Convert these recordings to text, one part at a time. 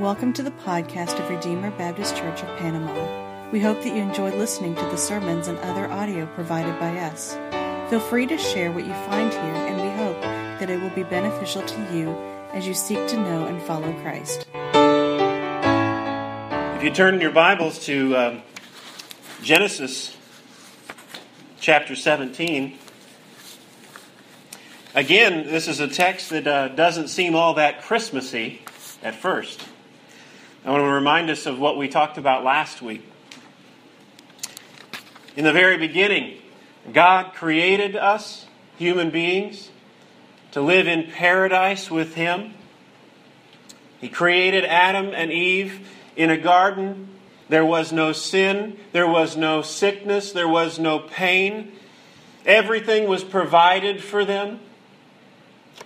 Welcome to the podcast of Redeemer Baptist Church of Panama. We hope that you enjoy listening to the sermons and other audio provided by us. Feel free to share what you find here, and we hope that it will be beneficial to you as you seek to know and follow Christ. If you turn your Bibles to um, Genesis chapter 17, again, this is a text that uh, doesn't seem all that Christmassy at first. I want to remind us of what we talked about last week. In the very beginning, God created us, human beings, to live in paradise with Him. He created Adam and Eve in a garden. There was no sin, there was no sickness, there was no pain. Everything was provided for them.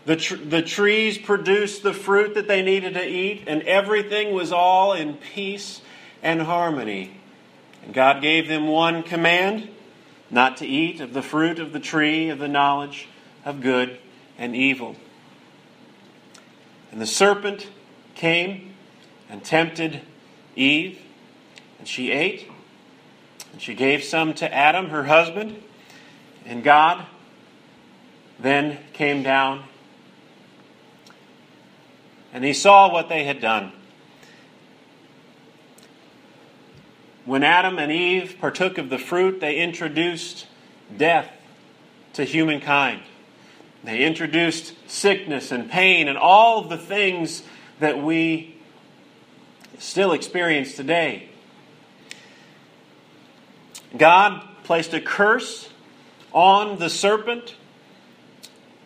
The, tr- the trees produced the fruit that they needed to eat, and everything was all in peace and harmony. And God gave them one command not to eat of the fruit of the tree of the knowledge of good and evil. And the serpent came and tempted Eve, and she ate, and she gave some to Adam, her husband, and God then came down and he saw what they had done. When Adam and Eve partook of the fruit, they introduced death to humankind. They introduced sickness and pain and all the things that we still experience today. God placed a curse on the serpent.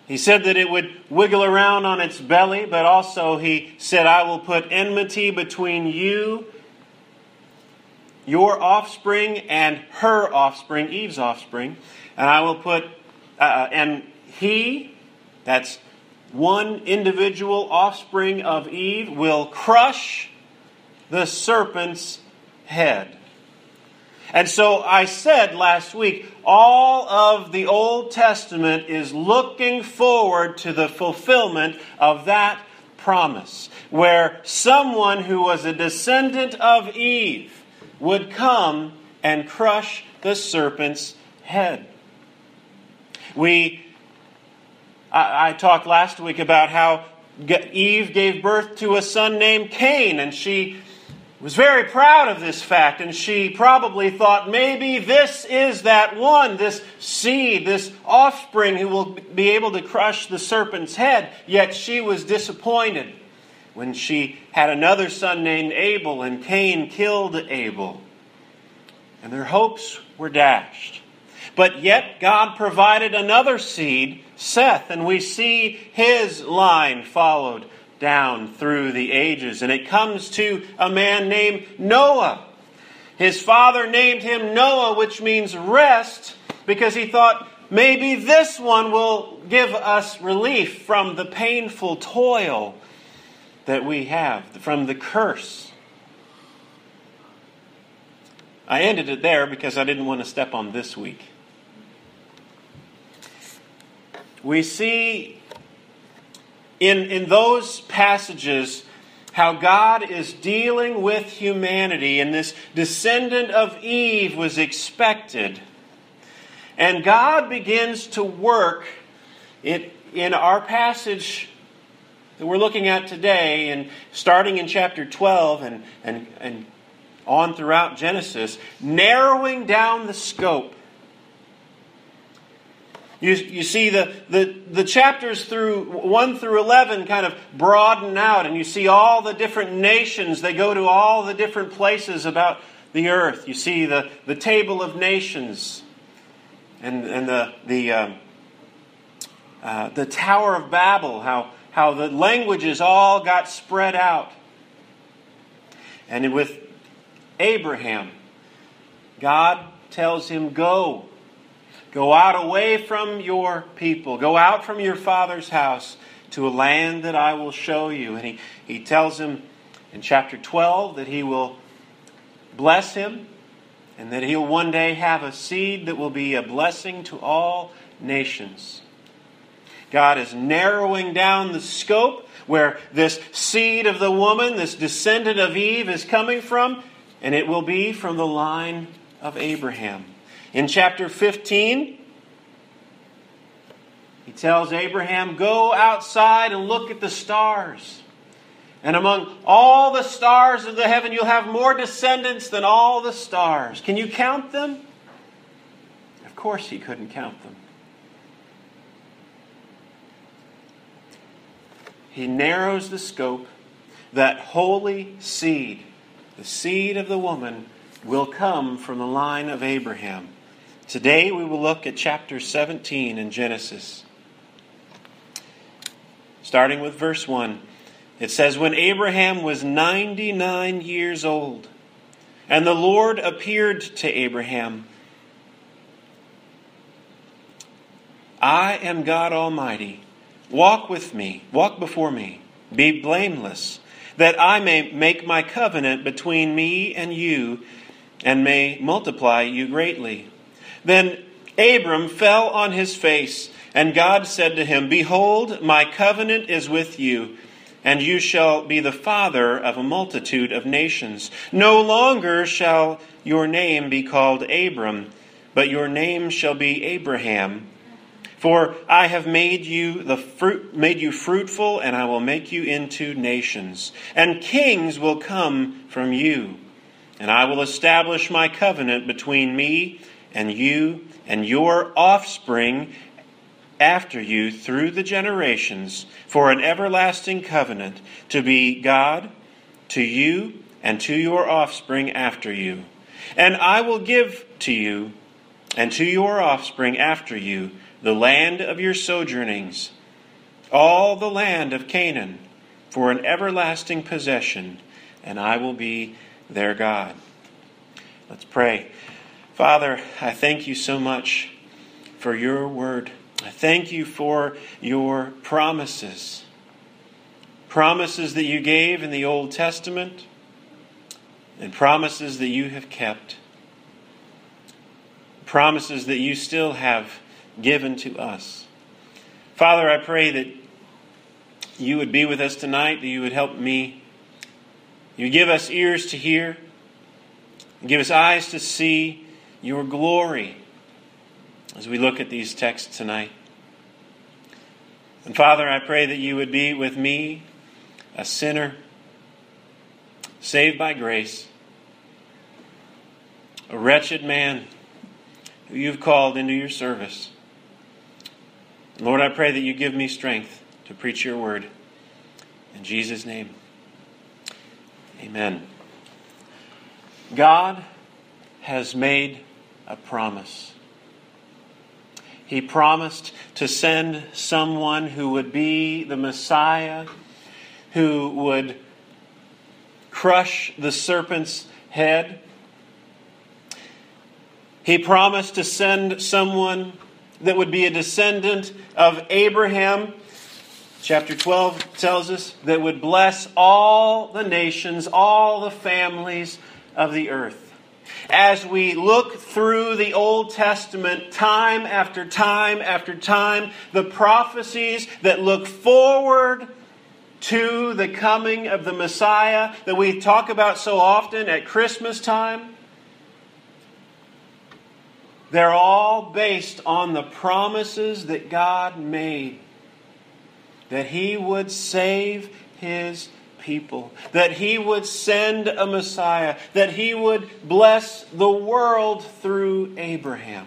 He said that it would wiggle around on its belly, but also he said, I will put enmity between you, your offspring, and her offspring, Eve's offspring. And I will put, uh, and he, that's one individual offspring of Eve, will crush the serpent's head. And so I said last week, all of the Old Testament is looking forward to the fulfillment of that promise, where someone who was a descendant of Eve would come and crush the serpent's head. We, I, I talked last week about how Eve gave birth to a son named Cain, and she was very proud of this fact, and she probably thought maybe this is that one, this seed, this offspring who will be able to crush the serpent's head. Yet she was disappointed when she had another son named Abel, and Cain killed Abel. And their hopes were dashed. But yet God provided another seed, Seth, and we see his line followed down through the ages. And it comes to a man named Noah. His father named him Noah, which means rest, because he thought maybe this one will give us relief from the painful toil that we have, from the curse. I ended it there because I didn't want to step on this week. We see in, in those passages how God is dealing with humanity, and this descendant of Eve was expected. And God begins to work it, in our passage that we're looking at today, and starting in chapter 12 and, and, and on throughout Genesis, narrowing down the scope you, you see the, the, the chapters through 1 through 11 kind of broaden out, and you see all the different nations. They go to all the different places about the earth. You see the, the table of nations and, and the, the, uh, uh, the Tower of Babel, how, how the languages all got spread out. And with Abraham, God tells him, Go Go out away from your people. Go out from your father's house to a land that I will show you. And he, he tells him in chapter 12 that he will bless him and that he'll one day have a seed that will be a blessing to all nations. God is narrowing down the scope. where this seed of the woman, this descendant of Eve, is coming from, and it will be from the line of Abraham. In chapter 15, he tells Abraham, Go outside and look at the stars. And among all the stars of the heaven, you'll have more descendants than all the stars. Can you count them? Of course, he couldn't count them. He narrows the scope. That holy seed, the seed of the woman, will come from the line of Abraham. Today we will look at chapter 17 in Genesis. Starting with verse 1. It says, When Abraham was 99 years old, and the Lord appeared to Abraham, I am God Almighty. Walk with me, walk before me, be blameless, that I may make my covenant between me and you, and may multiply you greatly. Then Abram fell on his face, and God said to him, Behold, my covenant is with you and you shall be the father of a multitude of nations. No longer shall your name be called Abram, but your name shall be Abraham. For I have made you the fruit, made you fruitful, and I will make you into nations, and kings will come from you. And I will establish my covenant between me and you and your offspring after you through the generations for an everlasting covenant to be God to you and to your offspring after you. And I will give to you and to your offspring after you the land of your sojournings, all the land of Canaan, for an everlasting possession, and I will be their God. Let's pray. Father, I thank you so much for your word. I thank you for your promises. Promises that you gave in the Old Testament and promises that you have kept. Promises that you still have given to us. Father, I pray that you would be with us tonight, that you would help me. You give us ears to hear, give us eyes to see your glory as we look at these texts tonight. And Father, I pray that you would be with me, a sinner, saved by grace, a wretched man who you've called into your service. Lord, I pray that you give me strength to preach your word. In Jesus' name, amen. God has made a promise. He promised to send someone who would be the Messiah, who would crush the serpent's head. He promised to send someone that would be a descendant of Abraham. Chapter 12 tells us that would bless all the nations, all the families of the earth as we look through the Old Testament time after time after time, the prophecies that look forward to the coming of the Messiah that we talk about so often at Christmas time, they're all based on the promises that God made that He would save His people, that he would send a Messiah, that he would bless the world through Abraham.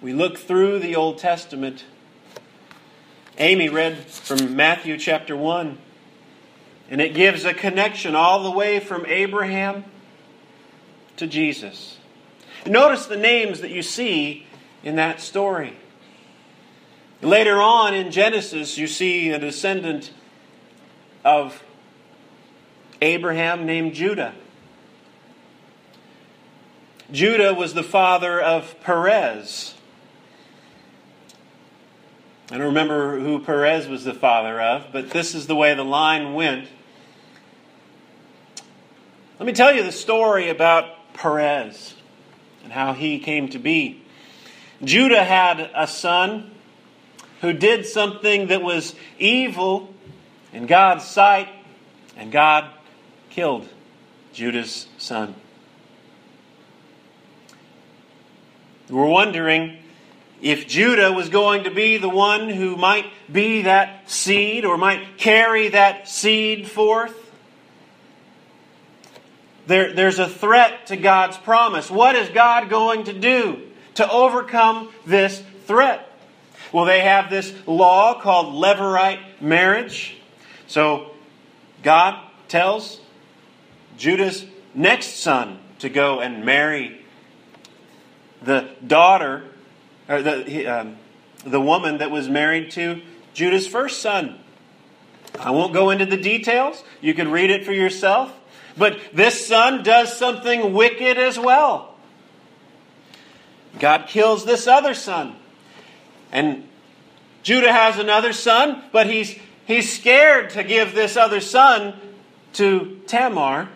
We look through the Old Testament. Amy read from Matthew chapter 1, and it gives a connection all the way from Abraham to Jesus. Notice the names that you see in that story. Later on in Genesis, you see a descendant of Abraham named Judah. Judah was the father of Perez. I don't remember who Perez was the father of, but this is the way the line went. Let me tell you the story about Perez and how he came to be. Judah had a son who did something that was evil in God's sight, and God killed Judah's son. We're wondering if Judah was going to be the one who might be that seed or might carry that seed forth. There, there's a threat to God's promise. What is God going to do to overcome this threat? Well, they have this law called Levirate marriage. So God tells Judah's next son to go and marry the daughter, or the, um, the woman that was married to Judah's first son. I won't go into the details. You can read it for yourself. But this son does something wicked as well. God kills this other son. And Judah has another son, but he's, he's scared to give this other son to Tamar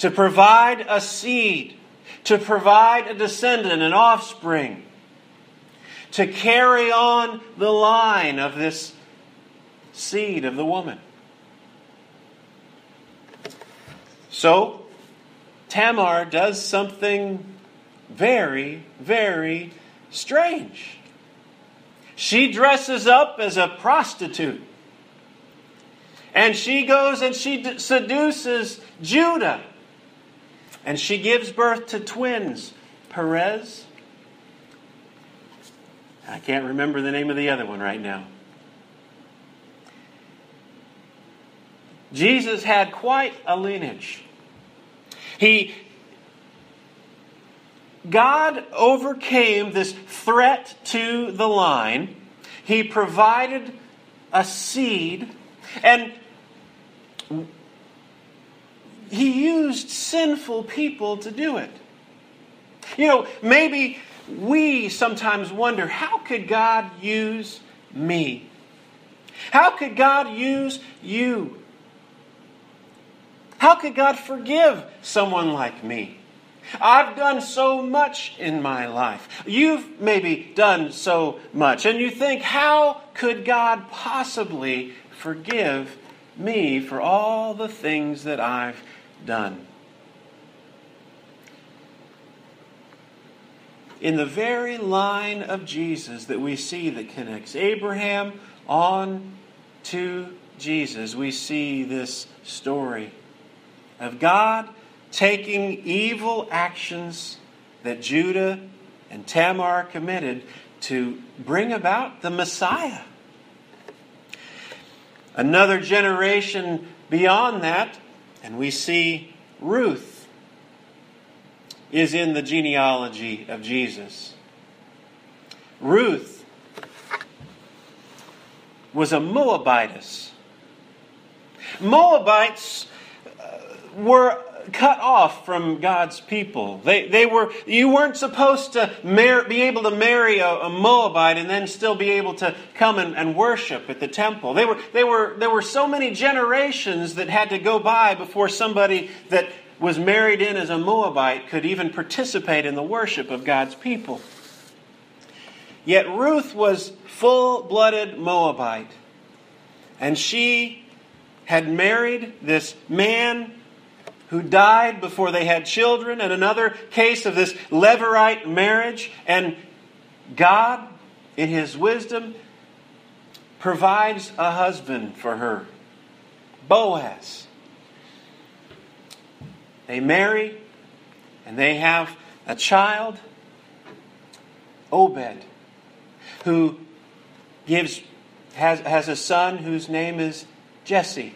to provide a seed, to provide a descendant, an offspring, to carry on the line of this seed of the woman. So, Tamar does something very, very strange. She dresses up as a prostitute. And she goes and she seduces Judah. And she gives birth to twins, Perez. I can't remember the name of the other one right now. Jesus had quite a lineage. He God overcame this threat to the line. He provided a seed and he used sinful people to do it. You know, maybe we sometimes wonder how could God use me? How could God use you? How could God forgive someone like me? I've done so much in my life. You've maybe done so much. And you think, how could God possibly forgive me for all the things that I've done? In the very line of Jesus that we see that connects Abraham on to Jesus, we see this story of God taking evil actions that Judah and Tamar committed to bring about the Messiah. Another generation beyond that, and we see Ruth is in the genealogy of Jesus. Ruth was a Moabitess. Moabites uh, were cut off from God's people. They, they were, you weren't supposed to mar- be able to marry a, a, Moabite and then still be able to come and, and worship at the temple. They were, they were, there were so many generations that had to go by before somebody that was married in as a Moabite could even participate in the worship of God's people. Yet Ruth was full blooded Moabite. And she had married this man who died before they had children, and another case of this Levirate marriage. And God, in His wisdom, provides a husband for her Boaz. They marry and they have a child, Obed, who gives has, has a son whose name is Jesse,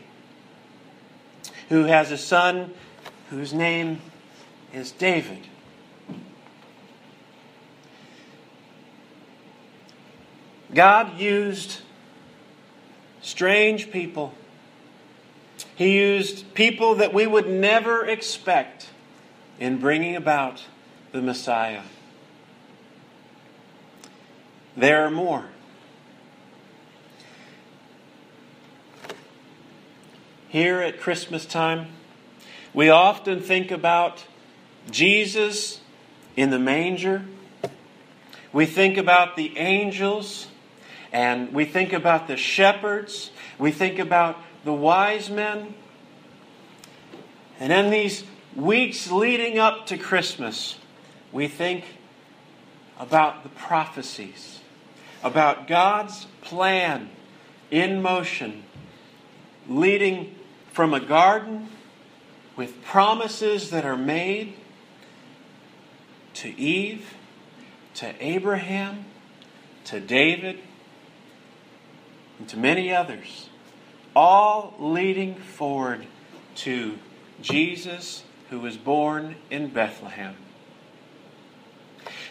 who has a son whose name is David. God used strange people. He used people that we would never expect in bringing about the Messiah. There are more. Here at Christmas time, we often think about Jesus in the manger, we think about the angels, and we think about the shepherds, we think about the wise men. And in these weeks leading up to Christmas, we think about the prophecies, about God's plan in motion, leading from a garden with promises that are made to Eve, to Abraham, to David, and to many others, all leading forward to Jesus who was born in Bethlehem.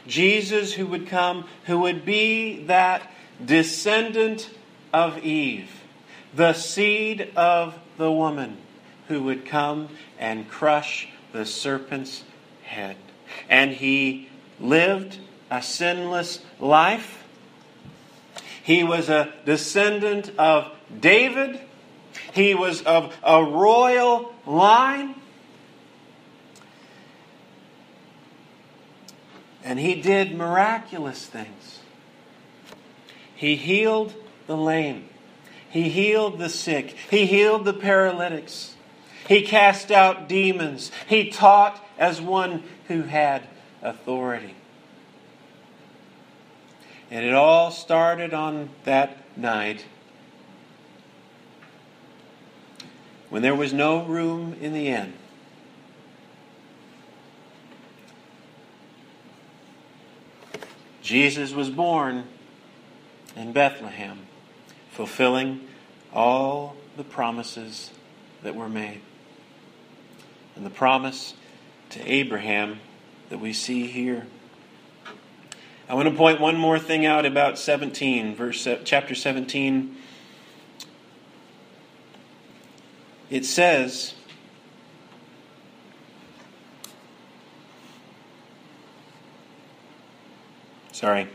Jesus who would come, who would be that descendant of Eve, the seed of the woman, who would come and crush the serpent's head. And he lived a sinless life. He was a descendant of David. He was of a royal line. And he did miraculous things. He healed the lame. He healed the sick. He healed the paralytics. He cast out demons. He taught as one who had authority. And it all started on that night when there was no room in the inn. Jesus was born in Bethlehem, fulfilling all the promises that were made. And the promise to Abraham that we see here. I want to point one more thing out about 17, verse chapter 17. It says, Sorry.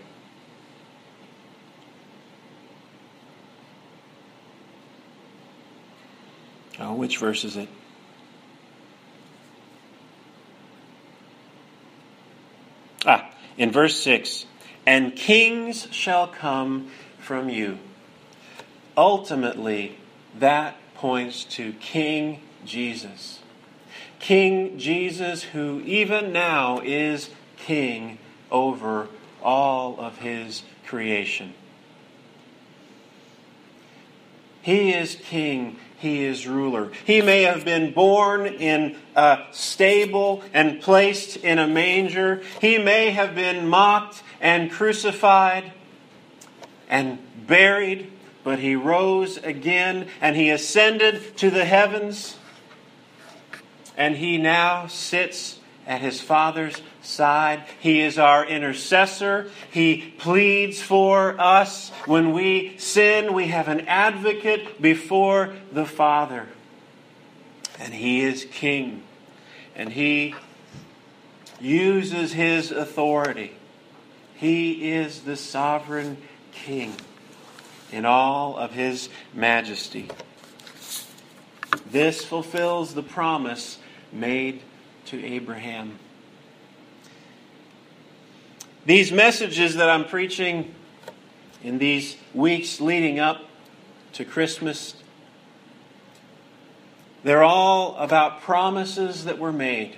Oh, which verse is it? In verse 6 And kings shall come from you. Ultimately, that points to King Jesus. King Jesus, who even now is king over all of his creation. He is king. He is ruler. He may have been born in a stable and placed in a manger. He may have been mocked and crucified and buried, but he rose again and he ascended to the heavens. And he now sits at his Father's side. He is our intercessor. He pleads for us. When we sin, we have an advocate before the Father. And he is king. And he uses his authority. He is the sovereign king in all of his majesty. This fulfills the promise made to Abraham. These messages that I'm preaching in these weeks leading up to Christmas, they're all about promises that were made.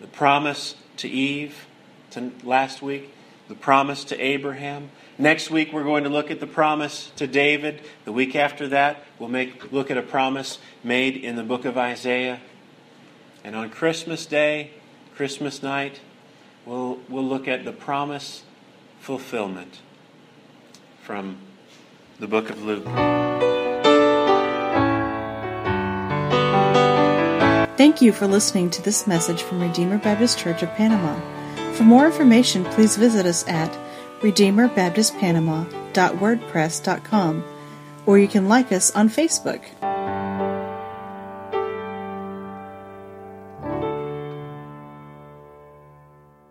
The promise to Eve to last week, the promise to Abraham. Next week we're going to look at the promise to David. The week after that we'll make look at a promise made in the book of Isaiah. And on Christmas Day, Christmas night, we'll, we'll look at the promise fulfillment from the book of Luke. Thank you for listening to this message from Redeemer Baptist Church of Panama. For more information, please visit us at redeemerbaptistpanama.wordpress.com or you can like us on Facebook.